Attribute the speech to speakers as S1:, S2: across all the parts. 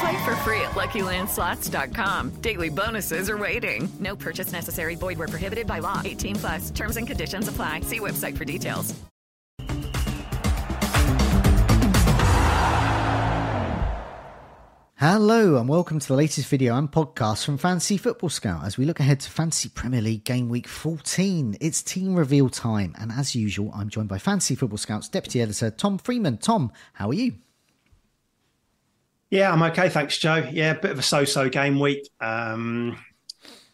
S1: Play for free at LuckyLandSlots.com. Daily bonuses are waiting. No purchase necessary. Void where prohibited by law. 18 plus. Terms and conditions apply. See website for details.
S2: Hello and welcome to the latest video and podcast from Fantasy Football Scout as we look ahead to Fantasy Premier League Game Week 14. It's team reveal time and as usual I'm joined by Fantasy Football Scout's Deputy Editor Tom Freeman. Tom, how are you?
S3: Yeah, I'm okay, thanks, Joe. Yeah, a bit of a so-so game week. Um,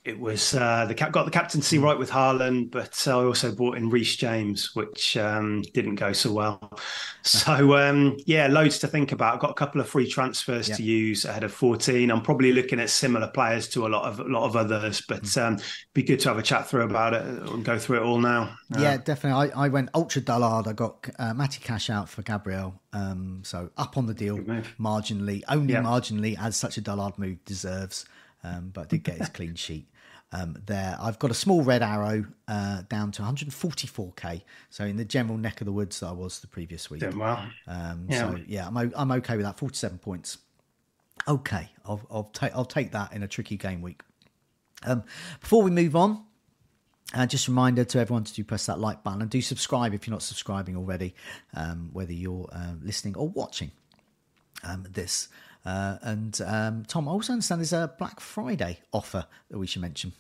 S3: it was uh, the cap got the captaincy right with Haaland, but I also brought in Reece James, which um, didn't go so well. So um, yeah, loads to think about. I've got a couple of free transfers
S2: Yeah.
S3: to use ahead of 14. I'm probably looking at similar players to a lot of a lot of others, but
S2: Mm.
S3: um, be good to have a chat through about it and go through it all now. Uh,
S2: Yeah, definitely. I, I went ultra dullard. I got uh, Matty Cash out for Gabriel. Um, so up on the deal marginally, only
S3: Yeah.
S2: marginally, as such a dullard move deserves. Um, but did get his clean sheet um, there. I've got a small red arrow uh, down to 144k. So in the general neck of the woods that I was the previous week.
S3: Doing well.
S2: Um,
S3: Yeah.
S2: So yeah, I'm, o- I'm okay with that. 47 points. Okay, I'll, I'll take I'll take that in a tricky game week. Um, before we move on, uh, just a reminder to everyone to do press that like button and do subscribe if you're not subscribing already, um, whether you're uh, listening or watching um, this. Uh, and um, Tom, I also understand there's a Black Friday offer that we should mention.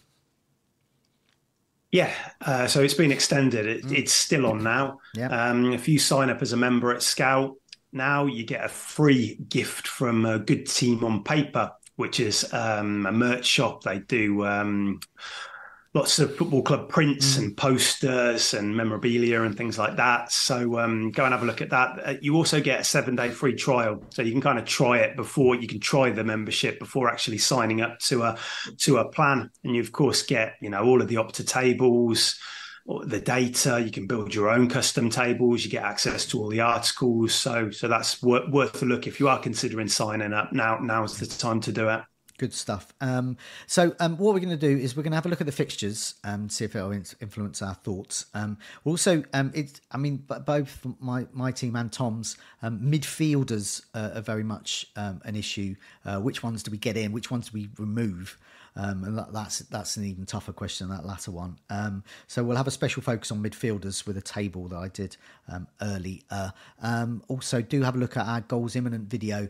S3: Yeah, uh, so it's been extended. It, It's still on now.
S2: Yeah.
S3: Um, if you sign up as a member at Scout now, you get a free gift from a Good Team on Paper, which is um, a merch shop. They do um, lots of football club prints and posters and memorabilia and things like that. So um, go and have a look at that. Uh, you also get a seven day free trial, so you can kind of try it before you can try the membership before actually signing up to a to a plan. And you of course get you know all of the Opta tables. The data you can build your own custom tables. You get access to all the articles. So, so that's worth, worth a look if you are considering signing up. Now, now is the time to do it.
S2: Good stuff. Um, so, um, what we're going to do is we're going to have a look at the fixtures and see if it'll influence our thoughts. Um, also, um, I mean, both my, my team and Tom's um, midfielders uh, are very much um, an issue. Uh, which ones do we get in? Which ones do we remove? Um, and that, that's that's an even tougher question that latter one. Um, so we'll have a special focus on midfielders with a table that I did um. Um, also, do have a look at our goals imminent video.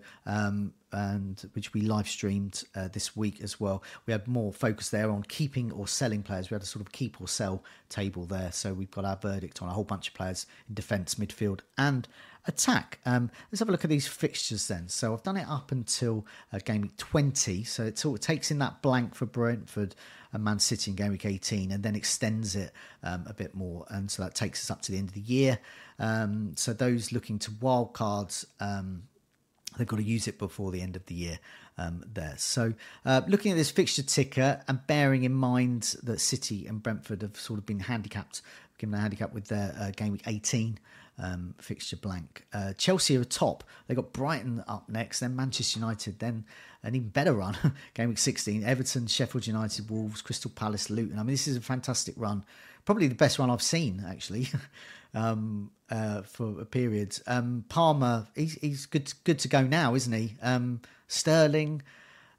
S2: And which we live streamed uh, this week as well. We had more focus there on keeping or selling players. We had a sort of keep or sell table there. So we've got our verdict on a whole bunch of players in defence, midfield, and attack. Um, let's have a look at these fixtures then. So I've done it up until uh, game week 20. So it sort of takes in that blank for Brentford and Man City in game week 18 and then extends it um, a bit more. And so that takes us up to the end of the year. Um, so those looking to wild cards, um, they've got to use it before the end of the year um, there. So, uh, looking at this fixture ticker and bearing in mind that City and Brentford have sort of been handicapped, given a handicap with their uh, game week 18 um, fixture blank. Uh, Chelsea are top. They got Brighton up next, then Manchester United, then an even better run. Game week 16, Everton, Sheffield United, Wolves, Crystal Palace, Luton. I mean, this is a fantastic run. Probably the best run I've seen, actually, um, uh, for a period. Um, Palmer, he's, he's good, good to go now, isn't he? Um, Sterling,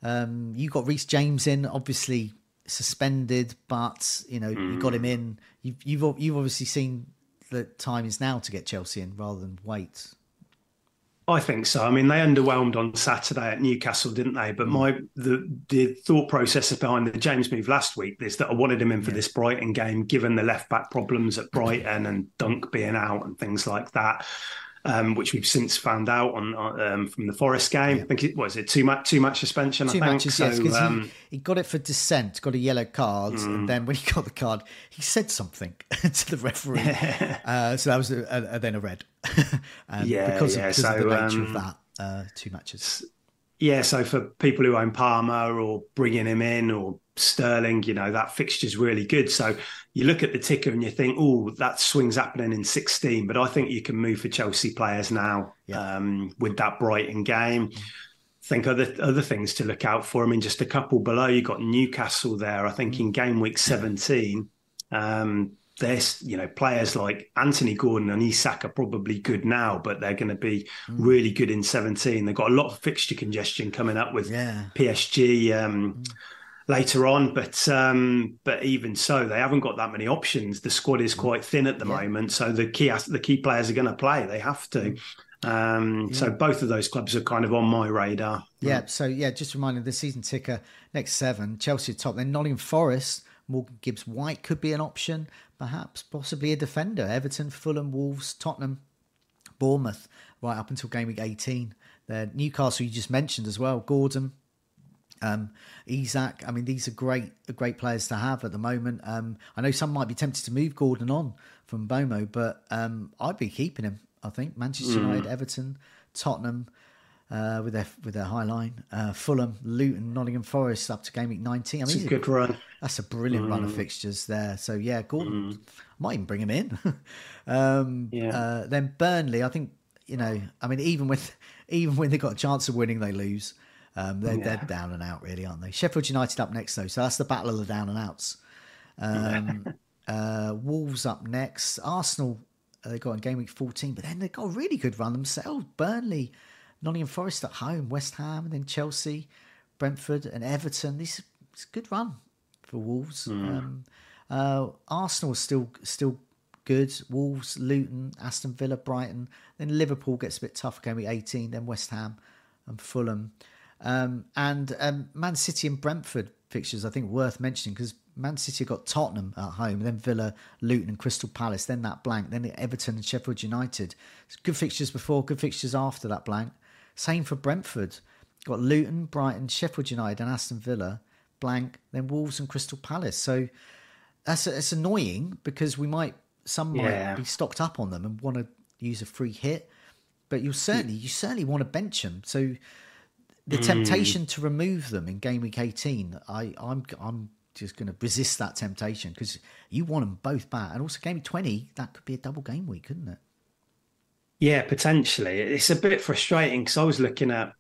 S2: um, you got Reece James in, obviously suspended, but you know mm. you got him in. You've, you've you've obviously seen that time is now to get Chelsea in rather than wait.
S3: I think so. I mean, they underwhelmed on Saturday at Newcastle, didn't they? But mm. my the the thought process behind the James move last week is that I wanted him in for yeah. this Brighton game, given the left back problems at Brighton and Dunk being out and things like that um, which we've since found out on um, from the Forest game. Yeah. I think it was it two match two match suspension.
S2: Two
S3: I think.
S2: matches, so, yes, because um, he, he, got it for dissent, got a yellow card, mm. and then when he got the card, he said something to the referee. uh, so that was a, a, a, then a red.
S3: yeah,
S2: because,
S3: yeah.
S2: Of, because
S3: so,
S2: of the nature of um, that, uh, two matches.
S3: Yeah, so for people who own Palmer or bringing him in or Sterling, you know, that fixture's really good. So you look at the ticker and you think, oh, that swing's happening in 16. But I think you can move for Chelsea players now yeah. um, with that Brighton game. Mm. Think other other things to look out for. I mean, just a couple below, you got Newcastle there. I think mm. in game week 17, um, there's you know players like Anthony Gordon and Isak are probably good now, but they're going to be mm. really good in 17. They've got a lot of fixture congestion coming up with
S2: yeah.
S3: PSG. Um, mm later on. But um, but even so, they haven't got that many options. The squad is quite thin at the yeah. moment, so the key the key players are going to play. They have to. Mm. Um, yeah. So both of those clubs are kind of on my radar.
S2: Yeah. So yeah, just reminding the season ticker next seven: Chelsea top, then Nottingham Forest. Morgan Gibbs White could be an option, perhaps, possibly a defender. Everton, Fulham, Wolves, Tottenham, Bournemouth, right up until game week 18. There, Newcastle, you just mentioned as well. Gordon, um, Isak, I mean, these are great, great players to have at the moment. Um, I know some might be tempted to move Gordon on from Mbeumo, but um, I'd be keeping him. I think Manchester mm. United, Everton, Tottenham, uh, with their with their high line, uh, Fulham, Luton, Nottingham Forest up to game week nineteen.
S3: I mean, it's a good run.
S2: That's a brilliant mm. run of mm. fixtures there. So yeah, Gordon mm. might even bring him in. um, yeah. Uh, then Burnley, I think you know, I mean, even with even when they got a chance of winning, they lose. Um, they're, yeah. they're down and out, really, aren't they? Sheffield United up next, though. So that's the battle of the down and outs. Um, uh, Wolves up next. Arsenal, uh, they got in game week 14, but then they got a really good run themselves. Burnley, Nottingham Forest at home, West Ham, and then Chelsea, Brentford, and Everton. This is a good run for Wolves. Mm. Um, uh, Arsenal is still still good. Wolves, Luton, Aston Villa, Brighton. Then Liverpool gets a bit tough game week 18. Then West Ham and Fulham. Um, and um, Man City and Brentford fixtures, I think, worth mentioning because Man City got Tottenham at home, then Villa, Luton, and Crystal Palace, then that blank, then Everton and Sheffield United. Good fixtures before, good fixtures after that blank. Same for Brentford. Got Luton, Brighton, Sheffield United, and Aston Villa, blank, then Wolves and Crystal Palace. So that's it's annoying because we might some might be stocked up on them and want to use a free hit, but you certainly you certainly want to bench them. So the mm. temptation to remove them in game week 18 i i'm i'm just going to resist that temptation because you want them both back and also game week 20 that could be a double game week couldn't it
S3: yeah potentially it's a bit frustrating because i was looking at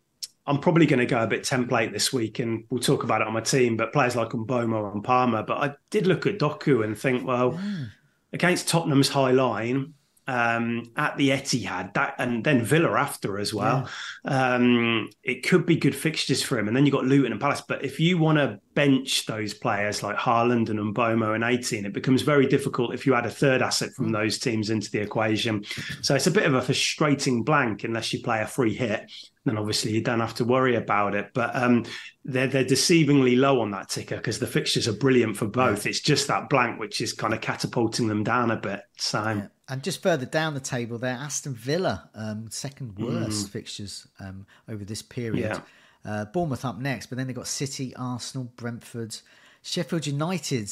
S3: i'm probably going to go a bit template this week and we'll talk about it on my team but players like Mbeumo and Palmer but i did look at doku and think well yeah. against tottenham's high line um, at the Etihad, that and then Villa after as well. Yeah. Um, it could be good fixtures for him, and then you got Luton and Palace. But if you want to bench those players like Haaland and Mbeumo and 18, it becomes very difficult if you add a third asset from mm. those teams into the equation. So it's a bit of a frustrating blank unless you play a free hit. Then obviously you don't have to worry about it. But um, they're they're deceivingly low on that ticker because the fixtures are brilliant for both. Yeah. It's just that blank which is kind of catapulting them down a bit. So. Yeah.
S2: And just further down the table there, Aston Villa, um, second worst mm. fixtures um, over this period. Yeah. Uh, Bournemouth up next, but then they've got City, Arsenal, Brentford, Sheffield United,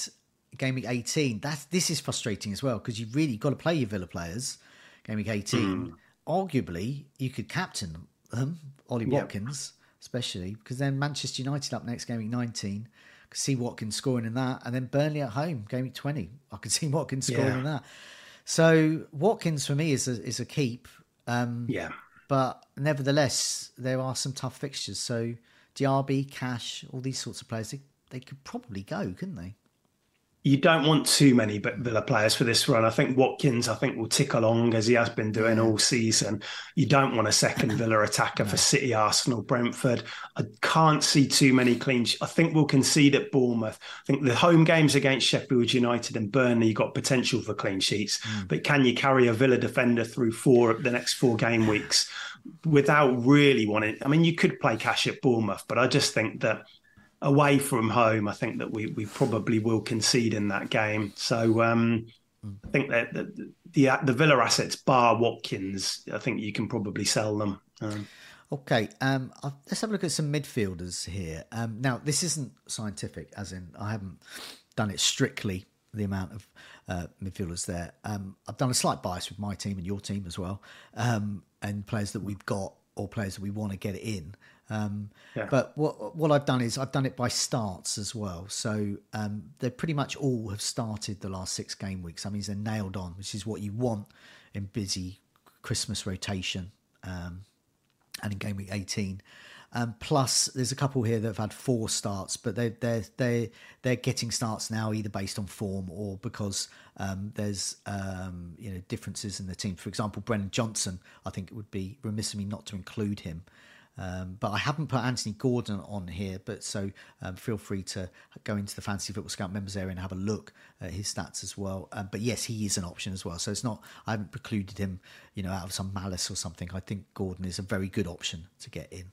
S2: game week 18. That's, this is frustrating as well because you've really got to play your Villa players, game week 18. Mm. Arguably, you could captain them, Ollie Watkins, yep. especially, because then Manchester United up next, game week 19. I could see Watkins scoring in that, and then Burnley at home, game week 20. I could see Watkins scoring yeah. in that. So Watkins for me is a, is a keep. Um,
S3: yeah.
S2: But nevertheless, there are some tough fixtures. So Diaby, Cash, all these sorts of players, they, they could probably go, couldn't they?
S3: You don't want too many Villa players for this run. I think Watkins, I think, will tick along as he has been doing all season. You don't want a second Villa attacker for City, Arsenal, Brentford. I can't see too many clean. I think we'll concede at Bournemouth. I think the home games against Sheffield United and Burnley, you got potential for clean sheets. Mm. But can you carry a Villa defender through four the next four game weeks without really wanting? I mean, you could play cash at Bournemouth, but I just think that away from home, I think that we we probably will concede in that game. So um, I think that the, the, the Villa assets, bar Watkins, I think you can probably sell them. Um,
S2: okay, um, let's have a look at some midfielders here. Um, now, this isn't scientific, as in I haven't done it strictly the amount of uh, midfielders there. Um, I've done a slight bias with my team and your team as well, um, and players that we've got or players that we want to get in. Um, yeah. But what what I've done is I've done it by starts as well. So um, they pretty much all have started the last six game weeks. That means they're nailed on, which is what you want in busy Christmas rotation um, and in game week 18. Um, plus, there's a couple here that have had four starts, but they they're they they're getting starts now either based on form or because um, there's um, you know differences in the team. For example, Brennan Johnson, I think it would be remiss of me not to include him. Um, but I haven't put Anthony Gordon on here, but so um, feel free to go into the Fantasy Football Scout members area and have a look at his stats as well. Um, but yes, he is an option as well. So it's not, I haven't precluded him, you know, out of some malice or something. I think Gordon is a very good option to get in.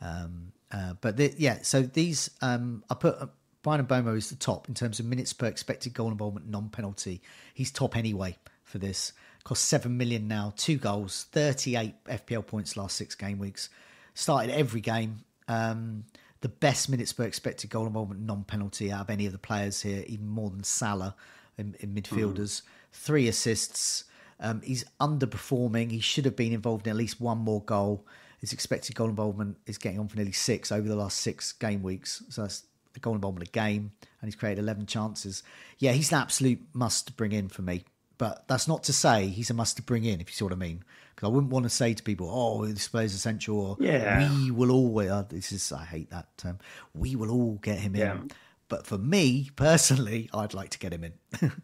S2: Um, uh, but the, yeah, so these, um, I put uh, Bryan Mbeumo is the top in terms of minutes per expected goal involvement, non penalty. He's top anyway for this. Cost 7 million now, two goals, 38 FPL points last six game weeks started every game. Um, the best minutes per expected goal involvement non penalty out of any of the players here, even more than Salah in, in midfielders. Mm. Three assists. Um, he's underperforming. He should have been involved in at least one more goal. His expected goal involvement is getting on for nearly six over the last six game weeks. So that's a goal involvement a game, and he's created 11 chances. Yeah, he's an absolute must to bring in for me. But that's not to say he's a must to bring in, if you see what I mean. Because I wouldn't want to say to people, "Oh, this player's essential," or
S3: yeah.
S2: "We will always." Oh, this is I hate that term. We will all get him yeah. in. But for me personally, I'd like to get him in.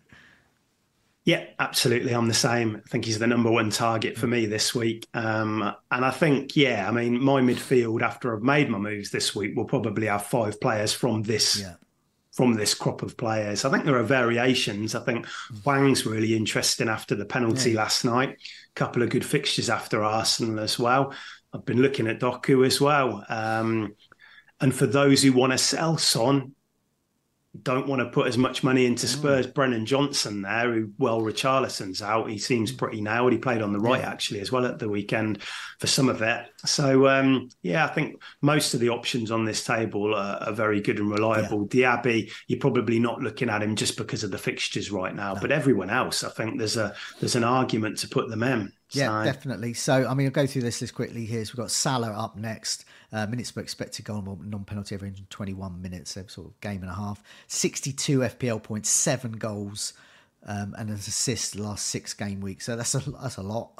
S3: yeah, absolutely. I'm the same. I think he's the number one target for me this week. Um, and I think, yeah, I mean, my midfield after I've made my moves this week will probably have five players from this yeah from this crop of players. I think there are variations. I think Hwang's really interesting after the penalty yeah. last night. A couple of good fixtures after Arsenal as well. I've been looking at Doku as well. Um, and for those who want to sell Son, don't want to put as much money into mm. Spurs. Mm. Brennan Johnson there, who well Richarlison's out. He seems pretty nailed. He played on the right yeah. actually as well at the weekend for some of it. So um, yeah, I think most of the options on this table are, are very good and reliable. Yeah. Diaby, you're probably not looking at him just because of the fixtures right now, no. but everyone else, I think there's a there's an argument to put them in.
S2: Yeah, so. definitely. So, I mean, I'll go through this list quickly here. So, we've got Salah up next. Uh, minutes per expected goal, involvement non penalty every 121 minutes, so sort of game and a half. 62 FPL points, seven goals, um, and an assist last six game weeks. So, that's a, that's a lot.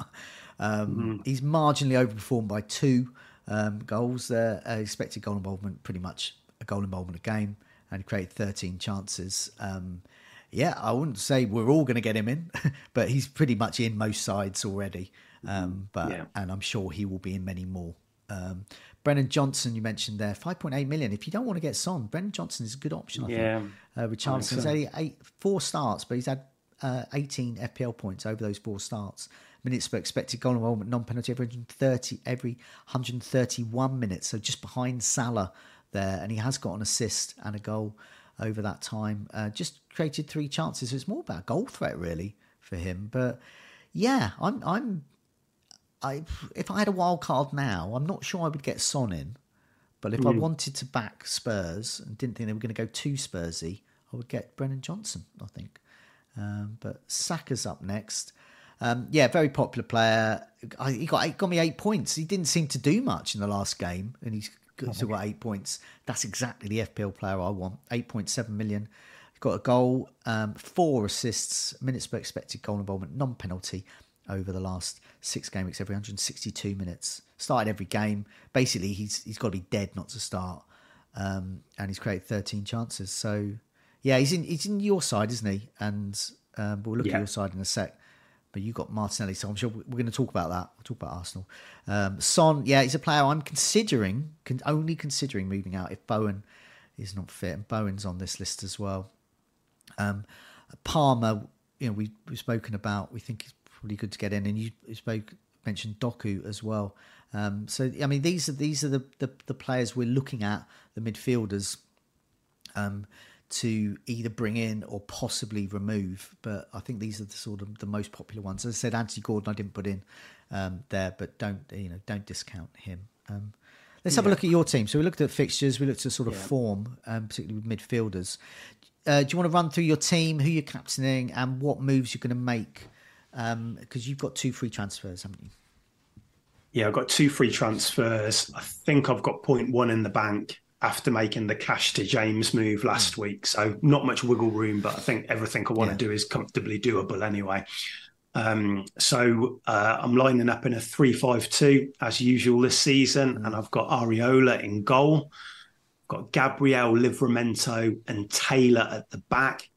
S2: Um, mm-hmm. He's marginally overperformed by two um, goals there. Uh, expected goal involvement, pretty much a goal involvement a game, and created 13 chances. Um, yeah, I wouldn't say we're all going to get him in, but he's pretty much in most sides already. Um, but yeah. and I'm sure he will be in many more. Um, Brennan Johnson, you mentioned there, 5.8 million. If you don't want to get Son, Brennan Johnson is a good option. I yeah, think. Uh, Richarlison's so. only eight, four starts, but he's had uh, 18 FPL points over those four starts. Minutes per expected goal involvement, non-penalty every 130, every 131 minutes, so just behind Salah there, and he has got an assist and a goal over that time. Uh, just created three chances. So it's more about goal threat really for him. But yeah, I'm I'm I if I had a wild card now, I'm not sure I would get Son in. But if mm. I hmm. wanted to back Spurs and didn't think they were going to go too Spursy, I would get Brennan Johnson. I think. Um, but Saka's up next. Um, yeah, very popular player. I, he got eight, got me eight points. He didn't seem to do much in the last game, and he's still got eight points. That's exactly the FPL player I want. Eight point seven million got a goal, um, four assists, minutes per expected goal involvement, non penalty over the last six game weeks, every 162 minutes. Started every game. Basically, he's he's got to be dead not to start, um, and he's created 13 chances. So, yeah, he's in he's in your side, isn't he? And um, we'll look
S3: Yeah.
S2: at your side in a sec. But you got Martinelli, so I'm sure we're going to talk about that. We'll talk about Arsenal. Um, Son, yeah, he's a player I'm considering, con- only considering moving out if Bowen is not fit, and Bowen's on this list as well. Um, Palmer, you know, we, we've spoken about. We think he's probably good to get in, and you, spoke mentioned Doku as well. Um, so I mean, these are these are the, the the players we're looking at, the midfielders, um, to either bring in or possibly remove. But I think these are the sort of the most popular ones. As I said, Anthony Gordon I didn't put in um, there, but don't you know don't discount him. Um, let's have a look at your team. So we looked at fixtures, we looked at sort of
S3: Yeah.
S2: form, um, particularly with midfielders. Uh, do you want to run through your team, who you're captaining, and what moves you're going to make? Because you've got two free transfers, haven't you?
S3: Yeah, I've got two free transfers. I think I've got point one in the bank after making the cash to James move last week. So not much wiggle room, but I think everything I want
S2: Yeah.
S3: to do is comfortably doable anyway. Um, so uh, I'm lining up in a three-five-two as usual this season, and I've got Areola in goal. got Gabriel, Livramento, and Taylor at the back.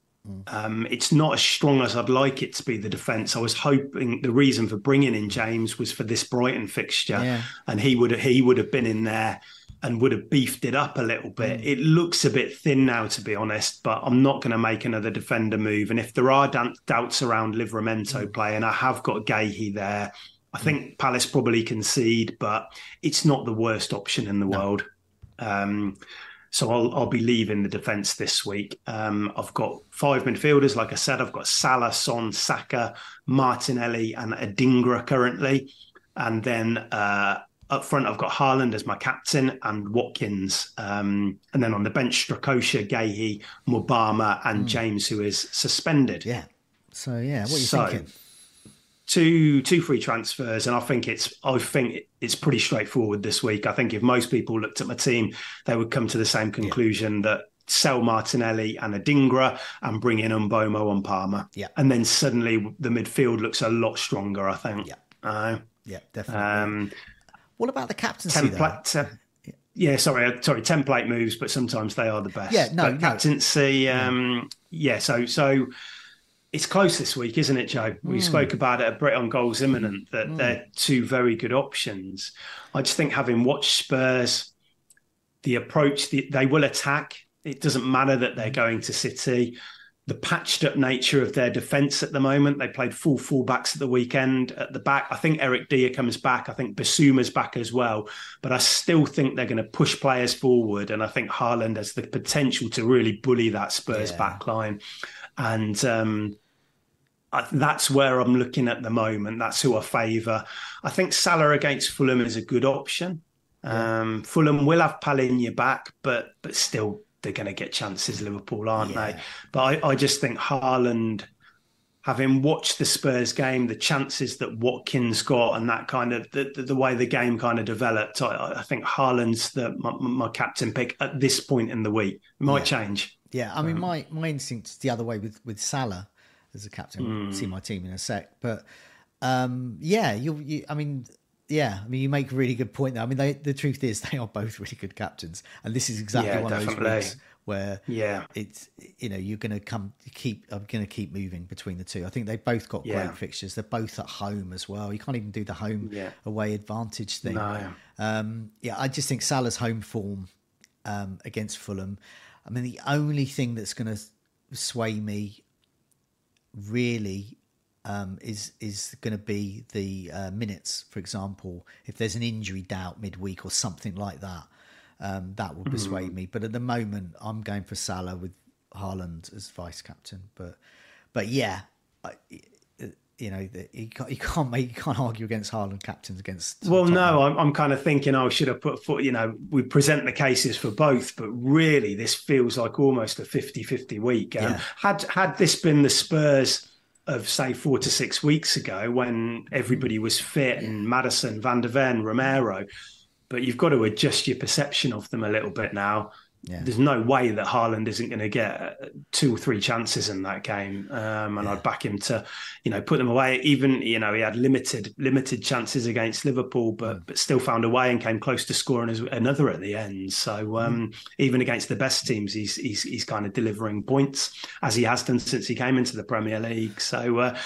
S3: Um, it's not as strong as I'd like it to be. The defence. I was hoping the reason for bringing in James was for this Brighton fixture,
S2: Yeah.
S3: and he would he would have been in there and would have beefed it up a little bit. It looks a bit thin now, to be honest. But I'm not going to make another defender move. And if there are doubts around Livramento play, and I have got Guéhi there. I think Palace probably concede, but it's not the worst option in the world. Um, so I'll, I'll be leaving the defence this week. Um, I've got five midfielders. Like I said, I've got Salah, Son, Saka, Martinelli, and Adingra currently. And then uh, up front, I've got Haaland as my captain and Watkins. Um, and then on the bench, Strakosha, Guéhi, Mubama, and James, who is suspended.
S2: Yeah. So yeah, what are you
S3: So,
S2: thinking?
S3: Two two free transfers, and I think it's I think it's pretty straightforward this week. I think if most people looked at my team, they would come to the same conclusion that sell Martinelli and Adingra and bring in Mbeumo and Palmer.
S2: Yeah.
S3: and then suddenly the midfield looks a lot stronger. I think.
S2: Yeah.
S3: Uh,
S2: Yeah, definitely.
S3: um,
S2: what about the captaincy? though?
S3: template. te- yeah, sorry, uh, sorry. Template moves, but sometimes they are the best.
S2: Yeah, no,
S3: But
S2: no.
S3: captaincy. Um, yeah, so so it's close this week, isn't it, Joe? We
S2: Mm.
S3: spoke about it at Brit on Goals Imminent that they're two very good options. I just think having watched Spurs, the approach the, they will attack. It doesn't matter that
S2: Mm.
S3: they're going to City. The patched up nature of their defence at the moment. They played full fullbacks at the weekend at the back. I think Eric Dier comes back. I think Bissouma's back as well. But I still think they're going to push players forward. And I think Haaland has the potential to really bully that Spurs
S2: Yeah.
S3: back line. And um, I, that's where I'm looking at the moment. That's who I favour. I think Salah against Fulham is a good option. Um, Fulham will have Palhinha back, but but still they're going to get chances. Liverpool, aren't they? But I, I just think Haaland, having watched the Spurs game, the chances that Watkins got, and that kind of the, the, the way the game kind of developed, I, I think Haaland's the my, my captain pick at this point in the week. It might change.
S2: Yeah, I mean, my my instinct is the other way with with Salah as a captain. We'll
S3: Mm.
S2: see my team in a sec, but um, yeah, you, you. I mean, yeah, I mean, you make a really good point there. I mean, they, the truth is they are both really good captains, and this is exactly
S3: Yeah,
S2: one of those weeks where
S3: Yeah.
S2: it's you know you're going to come keep I'm going to keep moving between the two. I think they both got
S3: Yeah.
S2: great fixtures. They're both at home as well. You can't even do the home
S3: Yeah.
S2: away advantage thing.
S3: No.
S2: Um, yeah, I just think Salah's home form um, against Fulham. I mean, the only thing that's going to sway me really um, is is going to be the uh, minutes. For example, if there's an injury doubt midweek or something like that, um, that will persuade me. But at the moment, I'm going for Salah with Haaland as vice captain. But but yeah, I, you know, you can't you can't make you can't argue against Haaland captains against.
S3: Well, no, I'm, I'm kind of thinking, oh, should have put foot? You know, we present the cases for both, but really, this feels like almost a 50 50 week. Um,
S2: Yeah.
S3: Had had this been the Spurs of say four to six weeks ago when everybody was fit and Maddison, Van der Ven, Romero, but you've got to adjust your perception of them a little bit now.
S2: Yeah.
S3: there's no way that Haaland isn't going to get two or three chances in that game, um, and I'd back him to, you know, put them away. Even you know he had limited limited chances against Liverpool, but
S2: Mm.
S3: but still found a way and came close to scoring as, another at the end. So um,
S2: Mm.
S3: even against the best teams, he's he's he's kind of delivering points as he has done since he came into the Premier League. So. Uh,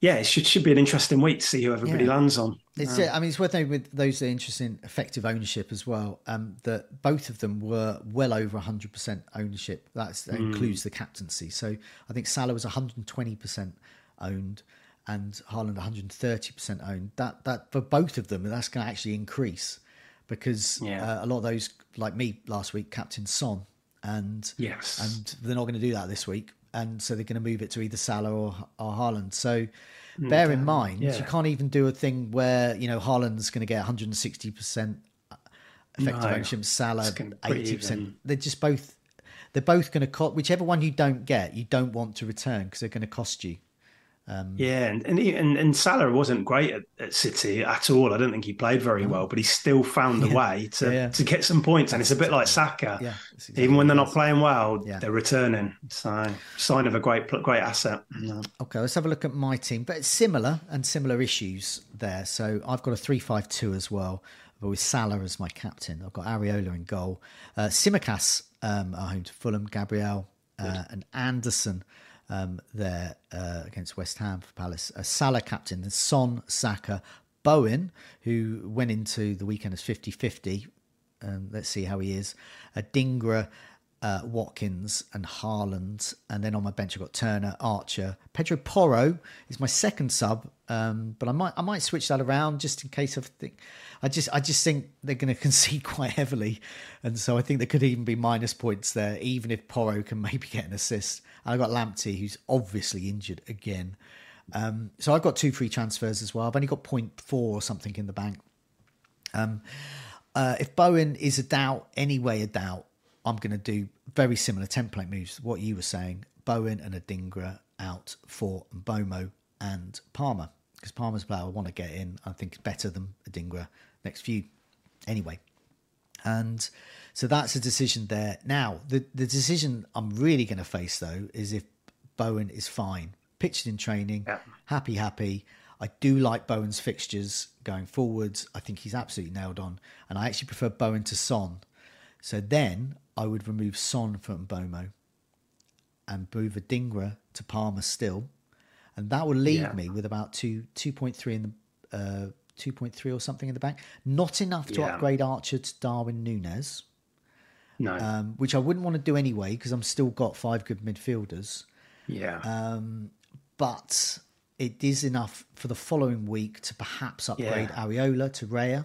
S3: yeah, it should should be an interesting week to see who everybody
S2: Yeah.
S3: lands on.
S2: It's,
S3: Um,
S2: I mean, it's worth noting with those that are in effective ownership as well. Um, that both of them were well over 100% ownership. That's, that
S3: Mm.
S2: includes the captaincy. So I think Salah was 120% owned, and Haaland 130% owned. That that for both of them, that's going to actually increase because
S3: Yeah.
S2: uh, a lot of those, like me last week, captain Son, and
S3: Yes.
S2: and they're not going to do that this week, and so they're going to move it to either Salah or or Haaland. So
S3: Mm,
S2: bear in mind,
S3: Yeah.
S2: you can't even do a thing where you know Haaland's going to get 160 percent effective
S3: No.
S2: ownership, Salah
S3: It's gonna be pretty
S2: 80 percent.
S3: even.
S2: They're just both. They're both going to cost whichever one you don't get. You don't want to return because they're going to cost you. Um,
S3: Yeah, and and, he- and and Salah wasn't great at, at City at all. I don't think he played very well, but he still found a
S2: Yeah.
S3: way to,
S2: Yeah,
S3: to get some points. And it's a bit like Saka.
S2: Yeah, that's
S3: Even when they're not playing well, they're returning. So sign of a great great asset.
S2: Okay, let's have a look at my team. But it's similar and similar issues there. So I've got a three-five-two as well, but with Salah as my captain. I've got Areola in goal. Uh, Tsimikas um, at home to Fulham, Gabriel uh, and Anderson um, there uh, against West Ham for Palace. Uh, Salah captain, then Son, Saka, Bowen, who went into the weekend as 50-50. Um, let's see how he is. Uh, Dingra, uh, Watkins, and Haaland. And then on my bench, I've got Turner, Archer, Pedro Porro is my second sub. Um, but I might I might switch that around just in case I think I just I just think they're going to concede quite heavily, and so I think there could even be minus points there, even if Porro can maybe get an assist. And I've got Lamptey, who's obviously injured again. Um, so I've got two free transfers as well. I've only got 0.4 or something in the bank. Um, uh, if Bowen is a doubt, anyway a doubt, I'm going to do very similar template moves. What you were saying, Bowen and Adingra out for Mbeumo and Palmer because Palmer's player I want to get in. I think better than Adingra next few. Anyway, and so that's a decision there. Now the the decision I'm really going to face though is if Bowen is fine, pitched in training, happy, happy. I do like Bowen's fixtures going forwards. I think he's absolutely nailed on. And I actually prefer Bowen to Son. So then I would remove Son from Mbeumo and move Adingra to Palmer still. And that will leave
S3: Yeah.
S2: me with about two two point three in the uh two point three or something in the bank. Not enough to
S3: Yeah.
S2: upgrade Archer to Darwin Nunez.
S3: No.
S2: Um, which I wouldn't want to do anyway because I'm still got five good midfielders.
S3: yeah.
S2: Um, but it is enough for the following week to perhaps upgrade
S3: Yeah.
S2: Areola to Raya.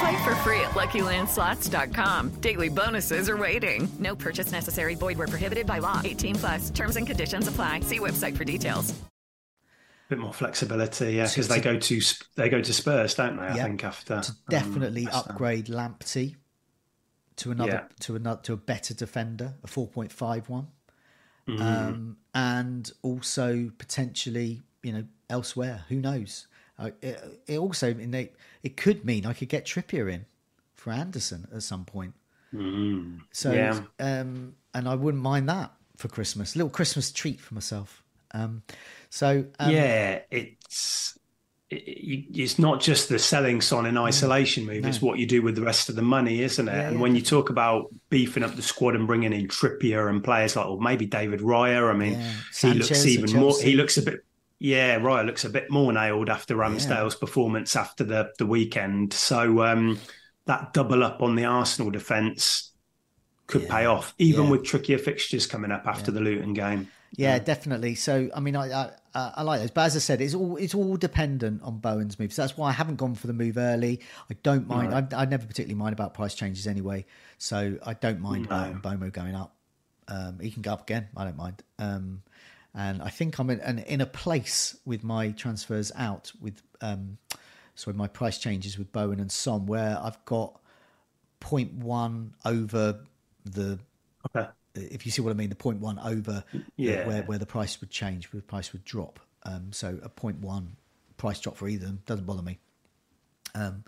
S1: Play for free at LuckyLandSlots.com. Daily bonuses are waiting. No purchase necessary. Void where prohibited by law. 18 plus. Terms and conditions apply. See website for details.
S3: A bit more flexibility, yeah, because they go to they go to Spurs, don't they? I
S2: Yeah.
S3: think after
S2: to
S3: um,
S2: definitely
S3: West Ham.
S2: upgrade Lamptey to another
S3: Yeah.
S2: to another to a better defender, a four point five one,
S3: Mhm.
S2: um, and also potentially you know elsewhere. Who knows? It, it, also it, it could mean I could get Trippier in for Anderson at some point.
S3: Mm,
S2: so, yeah. um, and I wouldn't mind that for Christmas. A little Christmas treat for myself. Um, so um,
S3: yeah, it's it, it's not just the selling Son in isolation move; no. it's what you do with the rest of the money, isn't it? Yeah, and yeah. when you talk about beefing up the squad and bringing in Trippier and players like, or maybe David Raya, I mean, he looks even more. He looks a bit. Yeah, Raya looks a bit more nailed after Ramsdale's performance after the the weekend. So um, that double up on the Arsenal defence could pay off, even with trickier fixtures coming up after the Luton game.
S2: Yeah, definitely. So, I mean, I, I, I like those, but as I said, it's all it's all dependent on Bowen's moves. That's why I haven't gone for the move early. I don't mind. No. I, I, never particularly mind about price changes anyway, so I don't mind no. Mbeumo going up. Um, he can go up again. I don't mind. Um, and I think I'm in, in, a place with my transfers out with um, sorry my price changes with Bowen and Son where I've got 0.1 over the
S3: okay
S2: if you see what I mean, the 0.1 over
S3: yeah.
S2: where, where the price would change, where the price would drop. Um, so a 0.1 price drop for either them doesn't bother me. Um,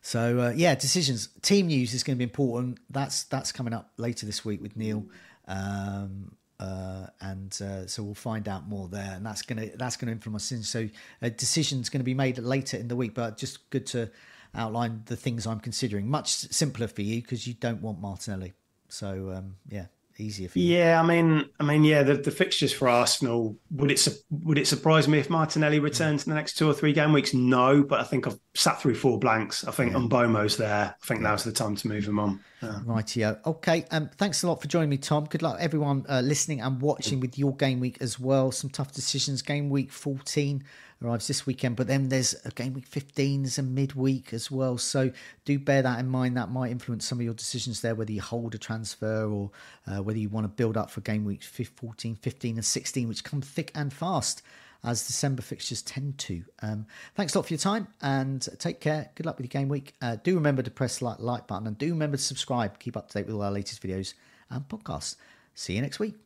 S2: so uh, yeah, decisions. Team news is going to be important. That's that's coming up later this week with Neil, um, uh, and uh, so we'll find out more there. And that's gonna that's gonna influence things. So a decision's going to be made later in the week, but just good to outline the things I'm considering. Much simpler for you because you don't want Martinelli. So um, yeah, easier for
S3: you. Yeah, I mean, I mean, yeah, the, the fixtures for Arsenal would it would it surprise me if Martinelli returns in the next two or three game weeks? No, but I think I've sat through four blanks. I think yeah. Mbeumo's there. I think yeah. now's the time to move him on.
S2: Yeah. Rightio. Okay. Um, thanks a lot for joining me, Tom. Good luck everyone uh, listening and watching with your game week as well. Some tough decisions. Game week fourteen arrives this weekend, but then there's a game week 15, there's a midweek as well. So do bear that in mind. That might influence some of your decisions there, whether you hold a transfer or uh, whether you want to build up for game weeks 14, 15, and 16, which come thick and fast as December fixtures tend to. Um, thanks a lot for your time and take care. Good luck with your game week. Uh, do remember to press the like, like button and do remember to subscribe. Keep up to date with all our latest videos and podcasts. See you next week.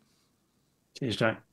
S3: Cheers, Jack.